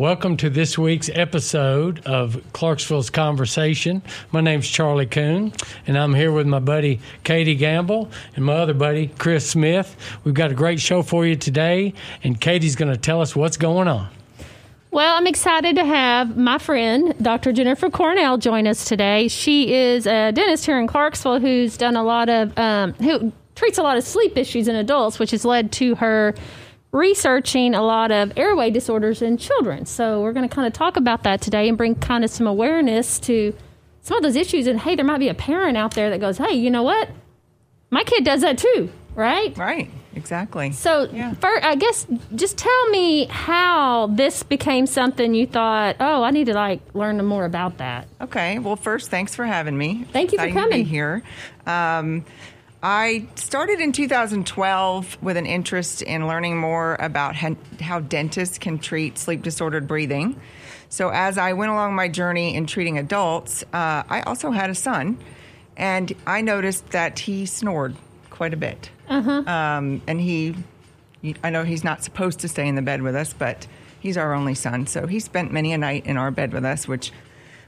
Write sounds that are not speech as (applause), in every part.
Welcome to this week's episode of Clarksville's Conversation. My name's Charlie Coon, and I'm here with my buddy Katie Gamble and my other buddy Chris Smith. We've got a great show for you today, and Katie's going to tell us what's going on. Well, I'm excited to have my friend, Dr. Jennifer Cornell, join us today. She is a dentist here in Clarksville who's done a lot of, um, who treats a lot of sleep issues in adults, which has led to her researching a lot of airway disorders in children. So we're going to kind of talk about that today and bring kind of some awareness to some of those issues. And hey, there might be a parent out there that goes, hey, you know what? My kid does that too, right? Right, exactly. So, Yeah. first, I guess, just tell me how this became something you thought, oh, I need to like learn more about that. Okay. Well, first, thanks for having me. Thank you for Exciting to coming. here. Um, I started in 2012 with an interest in learning more about how, dentists can treat sleep disordered breathing. So, as I went along my journey in treating adults, uh, I also had a son, and I noticed that he snored quite a bit. Um, and he, I know he's not supposed to stay in the bed with us, but he's our only son. So he spent many a night in our bed with us, which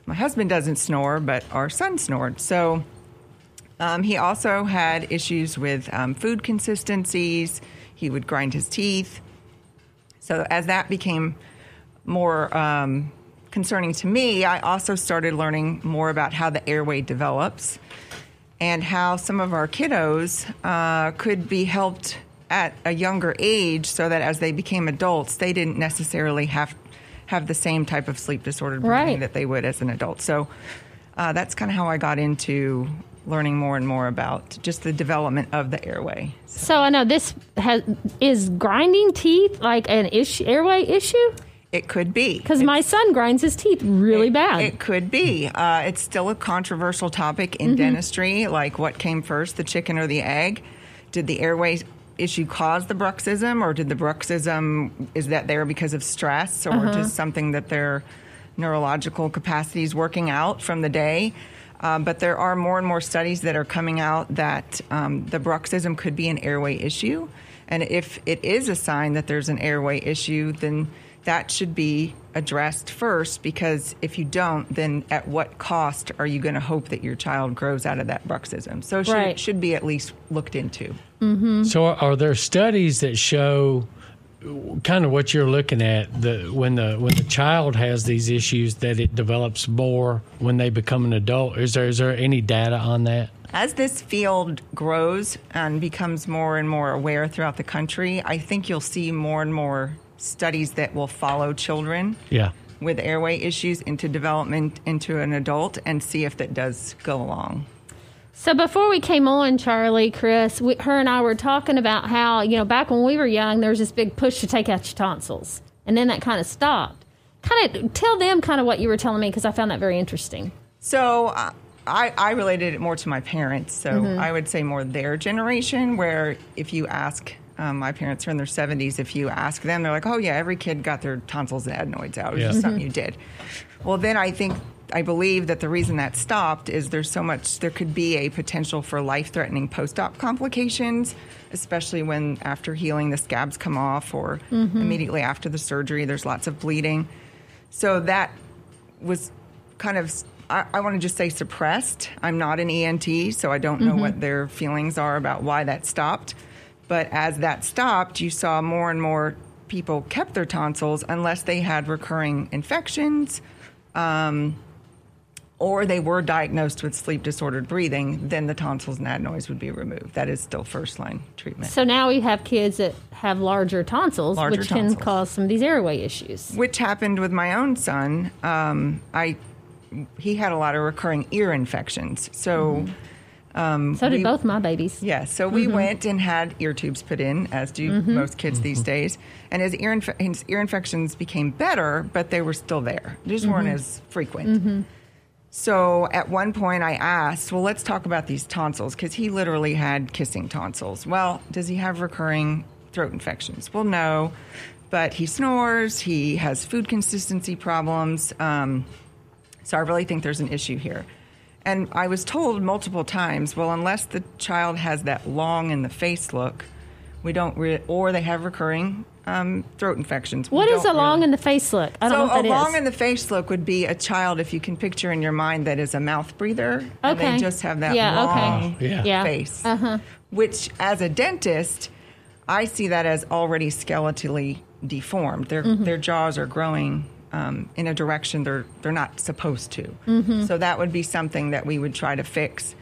my husband doesn't snore, but our son snored. So um, he also had issues with um, food consistencies. He would grind his teeth. So as that became more um, concerning to me, I also started learning more about how the airway develops and how some of our kiddos uh, could be helped at a younger age so that as they became adults, they didn't necessarily have have the same type of sleep disordered breathing Right. that they would as an adult. So uh, that's kind of how I got into learning more and more about just the development of the airway. So, I know this has, is grinding teeth like an issue, airway issue? It could be Because my son grinds his teeth really bad. It could be. Uh, it's still a controversial topic in dentistry. Like, what came first, the chicken or the egg? Did the airway issue cause the bruxism, or did the bruxism is that there because of stress, or just something that their neurological capacity is working out from the day? Um, but there are more and more studies that are coming out that um, the bruxism could be an airway issue. And if it is a sign that there's an airway issue, then that should be addressed first because if you don't, then at what cost are you going to hope that your child grows out of that bruxism? So it should, Right. should be at least looked into. So, are there studies that show kind of what you're looking at the when the when the child has these issues that it develops more when they become an adult? Is there is there any data on that? As this field grows and becomes more and more aware throughout the country, I think you'll see more and more studies that will follow children Yeah. with airway issues into development into an adult and see if that does go along. So before we came on, Charlie, Chris, we, her and I were talking about how you know back when we were young, there was this big push to take out your tonsils, and then that kind of stopped. Kind of tell them kind of what you were telling me because I found that very interesting. So uh, I, I related it more to my parents. So I would say more their generation, where if you ask, um, my parents are in their 70s, if you ask them, they're like, oh, yeah, every kid got their tonsils and adenoids out. It was Yeah. just something you did. Well, then I think, I believe that the reason that stopped is there's so much, there could be a potential for life threatening post op complications, especially when after healing the scabs come off or immediately after the surgery, there's lots of bleeding. So that was kind of I, I want to just say suppressed. I'm not an ENT, so I don't know what their feelings are about why that stopped. But as that stopped, you saw more and more people kept their tonsils unless they had recurring infections. Um, or they were diagnosed with sleep disordered breathing, then the tonsils and adenoids would be removed. That is still first line treatment. So now we have kids that have larger tonsils, Larger which tonsils. can cause some of these airway issues. which happened with my own son. Um, I he had a lot of recurring ear infections. So mm-hmm. um, So did we- both my babies. yeah, so we mm-hmm. went and had ear tubes put in, as do mm-hmm. most kids these days. And his ear inf- his ear infections became better, but they were still there. They just weren't as frequent. So at one point, I asked, "Well, let's talk about these tonsils," because he literally had kissing tonsils. Well, does he have recurring throat infections? Well, no, but he snores. He has food consistency problems. Um, so I really think there's an issue here. And I was told multiple times, well, unless the child has that long in the face look, We don't, re- or they have recurring um, throat infections. We What is a don't long really- in the face look? I don't so know what a long is. in the face look would be a child, if you can picture in your mind, that is a mouth breather, and they just have that Yeah, okay. long Yeah. Yeah. face. Uh-huh. Which, as a dentist, I see that as already skeletally deformed. Their Mm-hmm. their jaws are growing um, in a direction they're they're not supposed to. Mm-hmm. So that would be something that we would try to fix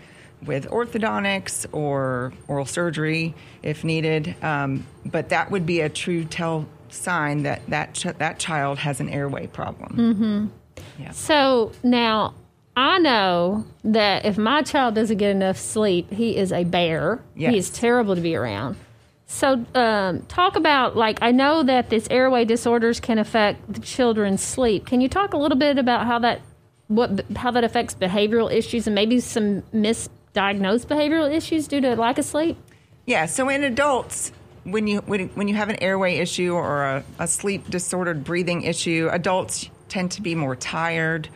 with orthodontics or oral surgery if needed. Um, but that would be a true tell sign that that ch- that child has an airway problem. Mm-hmm. So now I know that if my child doesn't get enough sleep, he is a bear. Yes. He is terrible to be around. So, um, talk about like I know that this airway disorders can affect the children's sleep. Can you talk a little bit about how that what how that affects behavioral issues and maybe some misdiagnosed behavioral issues due to lack of sleep? Yeah. So in adults, when you when, when you have an airway issue or a, a sleep disordered breathing issue, adults tend to be more tired,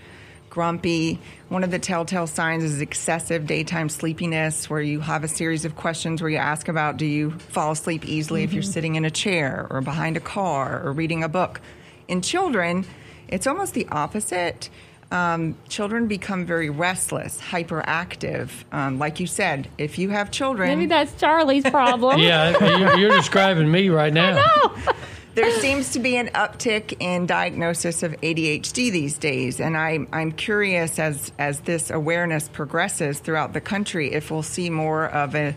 grumpy. One of the telltale signs is excessive daytime sleepiness, where you have a series of questions where you ask about do you fall asleep easily if you're mm-hmm. sitting in a chair or behind a car or reading a book. In children, it's almost the opposite. Um, children become very restless, hyperactive. Um, like you said, if you have children, Maybe that's Charlie's problem. Yeah, you're, you're describing me right now. there seems to be an uptick in diagnosis of ADHD these days, and I'm I'm curious as as this awareness progresses throughout the country if we'll see more of a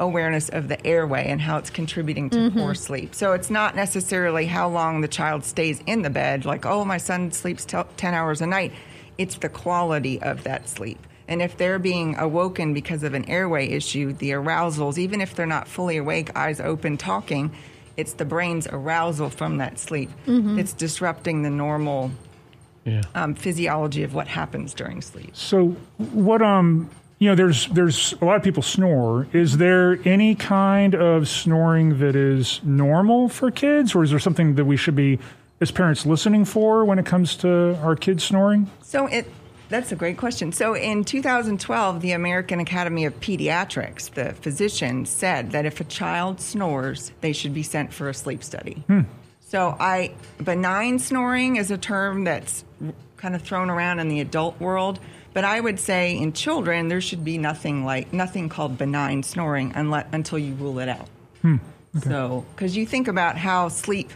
awareness of the airway and how it's contributing to poor sleep. So it's not necessarily how long the child stays in the bed, like oh my son sleeps t- ten hours a night. It's the quality of that sleep. And if they're being awoken because of an airway issue, the arousals, even if they're not fully awake, eyes open, talking, it's the brain's arousal from that sleep. It's disrupting the normal Yeah. um, physiology of what happens during sleep. So what um you know there's there's a lot of people snore. Is there any kind of snoring that is normal for kids or is there something that we should be as parents listening for when it comes to our kids snoring? So it that's a great question. So in 2012, the American Academy of Pediatrics, the physician said that if a child snores, they should be sent for a sleep study. Hmm. So I benign snoring is a term that's kind of thrown around in the adult world, but I would say in children there should be nothing like nothing called benign snoring unless, until you rule it out. Hmm. So, because you think about how sleep,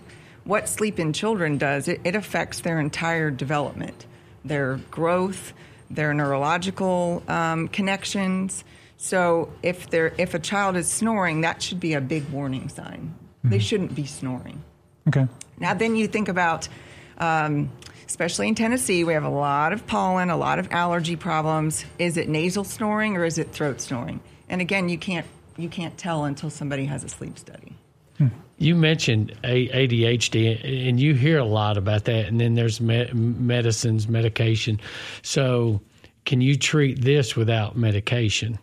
what sleep in children does, it, it affects their entire development, their growth, their neurological um, connections. So, if they're if a child is snoring, that should be a big warning sign. They shouldn't be snoring. Okay. Now, then you think about, um, especially in Tennessee, we have a lot of pollen, a lot of allergy problems. Is it nasal snoring or is it throat snoring? And again, you can't you can't tell until somebody has a sleep study. You mentioned ADHD, and you hear a lot about that. And then there's me- medicines, medication. So, can you treat this without medication?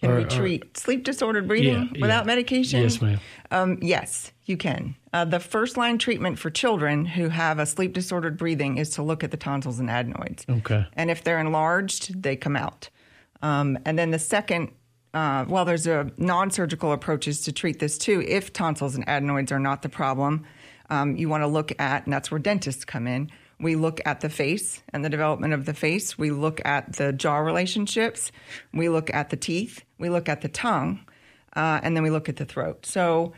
Can Or- we or- treat sleep disordered breathing Yeah, without yeah. medication? Yes, ma'am. Um, yes, you can. Uh, the first line treatment for children who have a sleep disordered breathing is to look at the tonsils and adenoids. Okay. And if they're enlarged, they come out. Um, and then the second, uh, well, there's a non surgical approaches to treat this too. If tonsils and adenoids are not the problem, um, you want to look at, and that's where dentists come in. We look at the face and the development of the face. We look at the jaw relationships. We look at the teeth. We look at the tongue. Uh, and then we look at the throat. So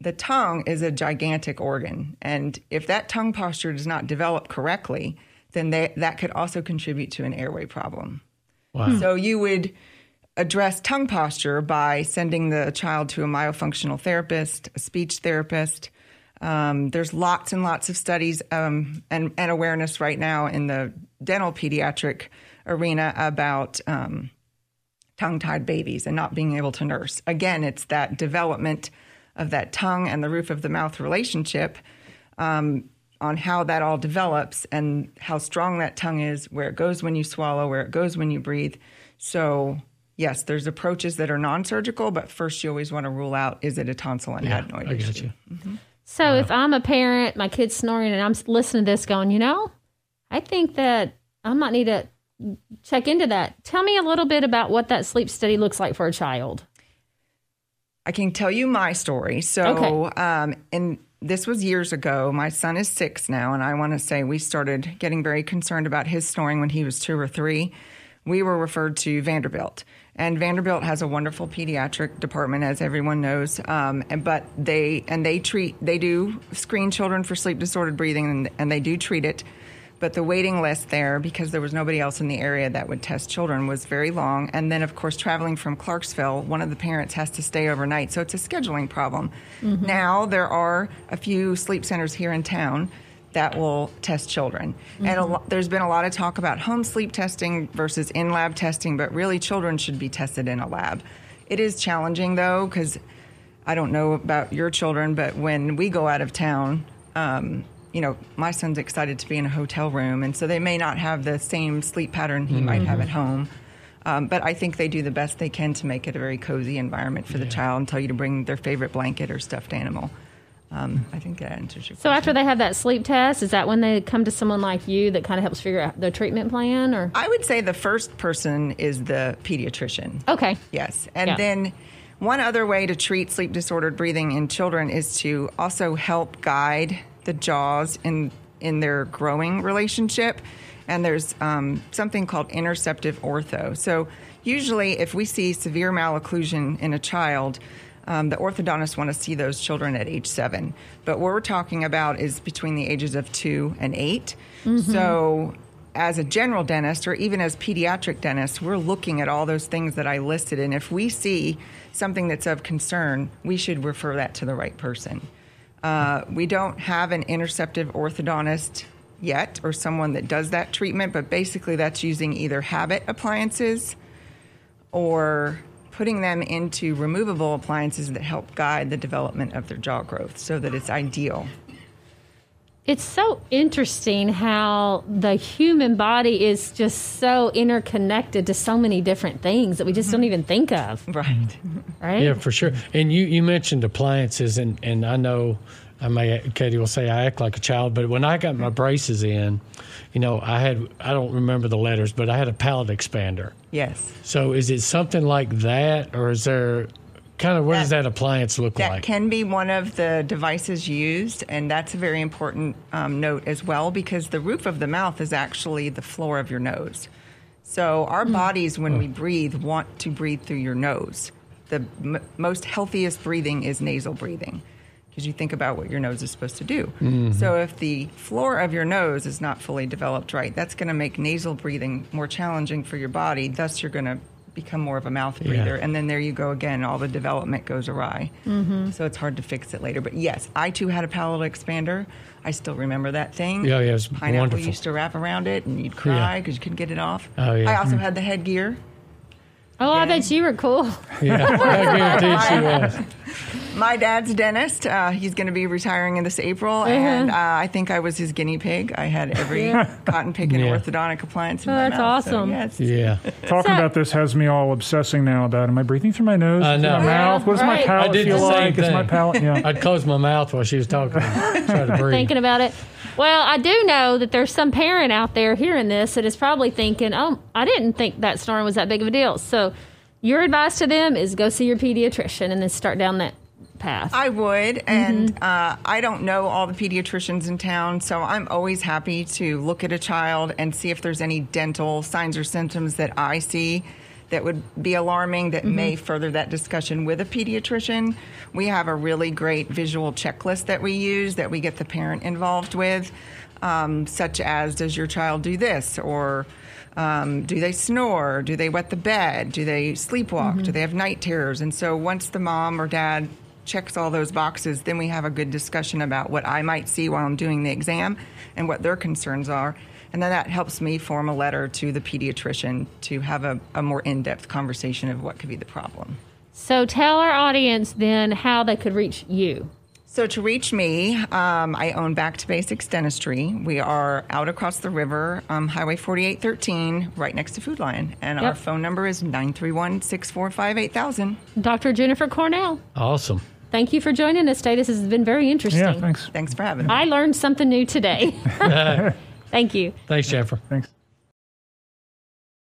the tongue is a gigantic organ. And if that tongue posture does not develop correctly, then they, that could also contribute to an airway problem. Wow. So you would address tongue posture by sending the child to a myofunctional therapist, a speech therapist. Um, there's lots and lots of studies um, and, and awareness right now in the dental pediatric arena about um, tongue tied babies and not being able to nurse. Again, it's that development of that tongue and the roof of the mouth relationship um, on how that all develops and how strong that tongue is, where it goes when you swallow, where it goes when you breathe. So, yes, there's approaches that are non surgical, but first you always want to rule out is it a tonsil and Yeah, adenoid I got issue? you. So if I'm a parent, my kid's snoring, and I'm listening to this, going, you know, I think that I might need to check into that. Tell me a little bit about what that sleep study looks like for a child. I can tell you my story. So, Okay. um, and this was years ago. My son is six now, and I want to say we started getting very concerned about his snoring when he was two or three. We were referred to Vanderbilt, and Vanderbilt has a wonderful pediatric department, as everyone knows. Um, and but they and they treat they do screen children for sleep disordered breathing, and, and they do treat it. But the waiting list there because there was nobody else in the area that would test children was very long. And then of course traveling from clarksville one of the parents has to stay overnight. So it's a scheduling problem. Now there are a few sleep centers here in town that will test children. And a lo- there's been a lot of talk about home sleep testing versus in lab testing but really children should be tested in a lab. It is challenging though because I don't know about your children, but when we go out of town, um, you know, my son's excited to be in a hotel room, and so they may not have the same sleep pattern he might have at home. Um, but I think they do the best they can to make it a very cozy environment for the child and tell you to bring their favorite blanket or stuffed animal. Um, I think that answers your So question. after they have that sleep test, is that when they come to someone like you that kind of helps figure out the treatment plan, or I would say the first person is the pediatrician. okay? Yes. And Yeah. then one other way to treat sleep disordered breathing in children is to also help guide the jaws in in their growing relationship. And there's um, something called interceptive ortho. So usually, if we see severe malocclusion in a child, um, the orthodontists want to see those children at age seven. But what we're talking about is between the ages of two and 8 So as a general dentist or even as pediatric dentist, we're looking at all those things that I listed. And if we see something that's of concern, we should refer that to the right person. Uh, we don't have an interceptive orthodontist yet or someone that does that treatment, but basically that's using either habit appliances or putting them into removable appliances that help guide the development of their jaw growth so that it's ideal. It's so interesting how the human body is just so interconnected to so many different things that we just don't even think of, (laughs) Right. right? Yeah, for sure. And you, you mentioned appliances, and, and I know I may Katie will say I act like a child, but when I got my braces in, you know, I had I don't remember the letters, but I had a palate expander. Yes. So is it something like that, or is there kind of what does that appliance look That like? That can be one of the devices used, and that's a very important um, note as well because the roof of the mouth is actually the floor of your nose. So our bodies, when we breathe, want to breathe through your nose. The m- most healthiest breathing is nasal breathing because you think about what your nose is supposed to do. Mm-hmm. So if the floor of your nose is not fully developed right, that's going to make nasal breathing more challenging for your body. Thus, you're going to become more of a mouth breather. And then there you go again. All the development goes awry. Mm-hmm. So it's hard to fix it later. But yes, I too had a palate expander. I still remember that thing. Yeah, yeah, it was Pineapple wonderful. used to wrap around it, and you'd cry because you couldn't get it off. Oh, yeah. I also mm. had the headgear. oh, I bet you were cool. yeah, I guarantee she (laughs) was. My dad's dentist. Uh, he's going to be retiring in this April, Uh-huh. and uh, I think I was his guinea pig. I had every cotton pick and Yeah. orthodontic appliance in Oh, my that's mouth. so awesome. yes. Yeah, Talking about this has me all obsessing now about am I breathing through my nose, I through know. my mouth? What does my palate I did feel the same like? Is my palate? Yeah. (laughs) I'd close my mouth while she was talking, (laughs) try to breathe. thinking about it. Well, I do know that there's some parent out there hearing this that is probably thinking, "Oh, I didn't think that snoring was that big of a deal." So, your advice to them is go see your pediatrician and then start down that path. I would, and uh, I don't know all the pediatricians in town, so I'm always happy to look at a child and see if there's any dental signs or symptoms that I see that would be alarming that may further that discussion with a pediatrician. We have a really great visual checklist that we use that we get the parent involved with, um, such as Does your child do this? or um, do they snore? Do they wet the bed? Do they sleepwalk? Do they have night terrors? And so once the mom or dad checks all those boxes, then we have a good discussion about what I might see while I'm doing the exam and what their concerns are. And then that helps me form a letter to the pediatrician to have a, a more in depth conversation of what could be the problem. so, tell our audience then how they could reach you. So to reach me, um, I own Back to Basics Dentistry. We are out across the river, um, Highway 4813, right next to Food Lion. And our phone number is 931 645 8000. Dr. Jennifer Cornell, Awesome. thank you for joining us today. This has been very interesting. Yeah. Thanks. Thanks for having me. I learned something new today. (laughs) Thank you. Thanks, Jennifer. Thanks.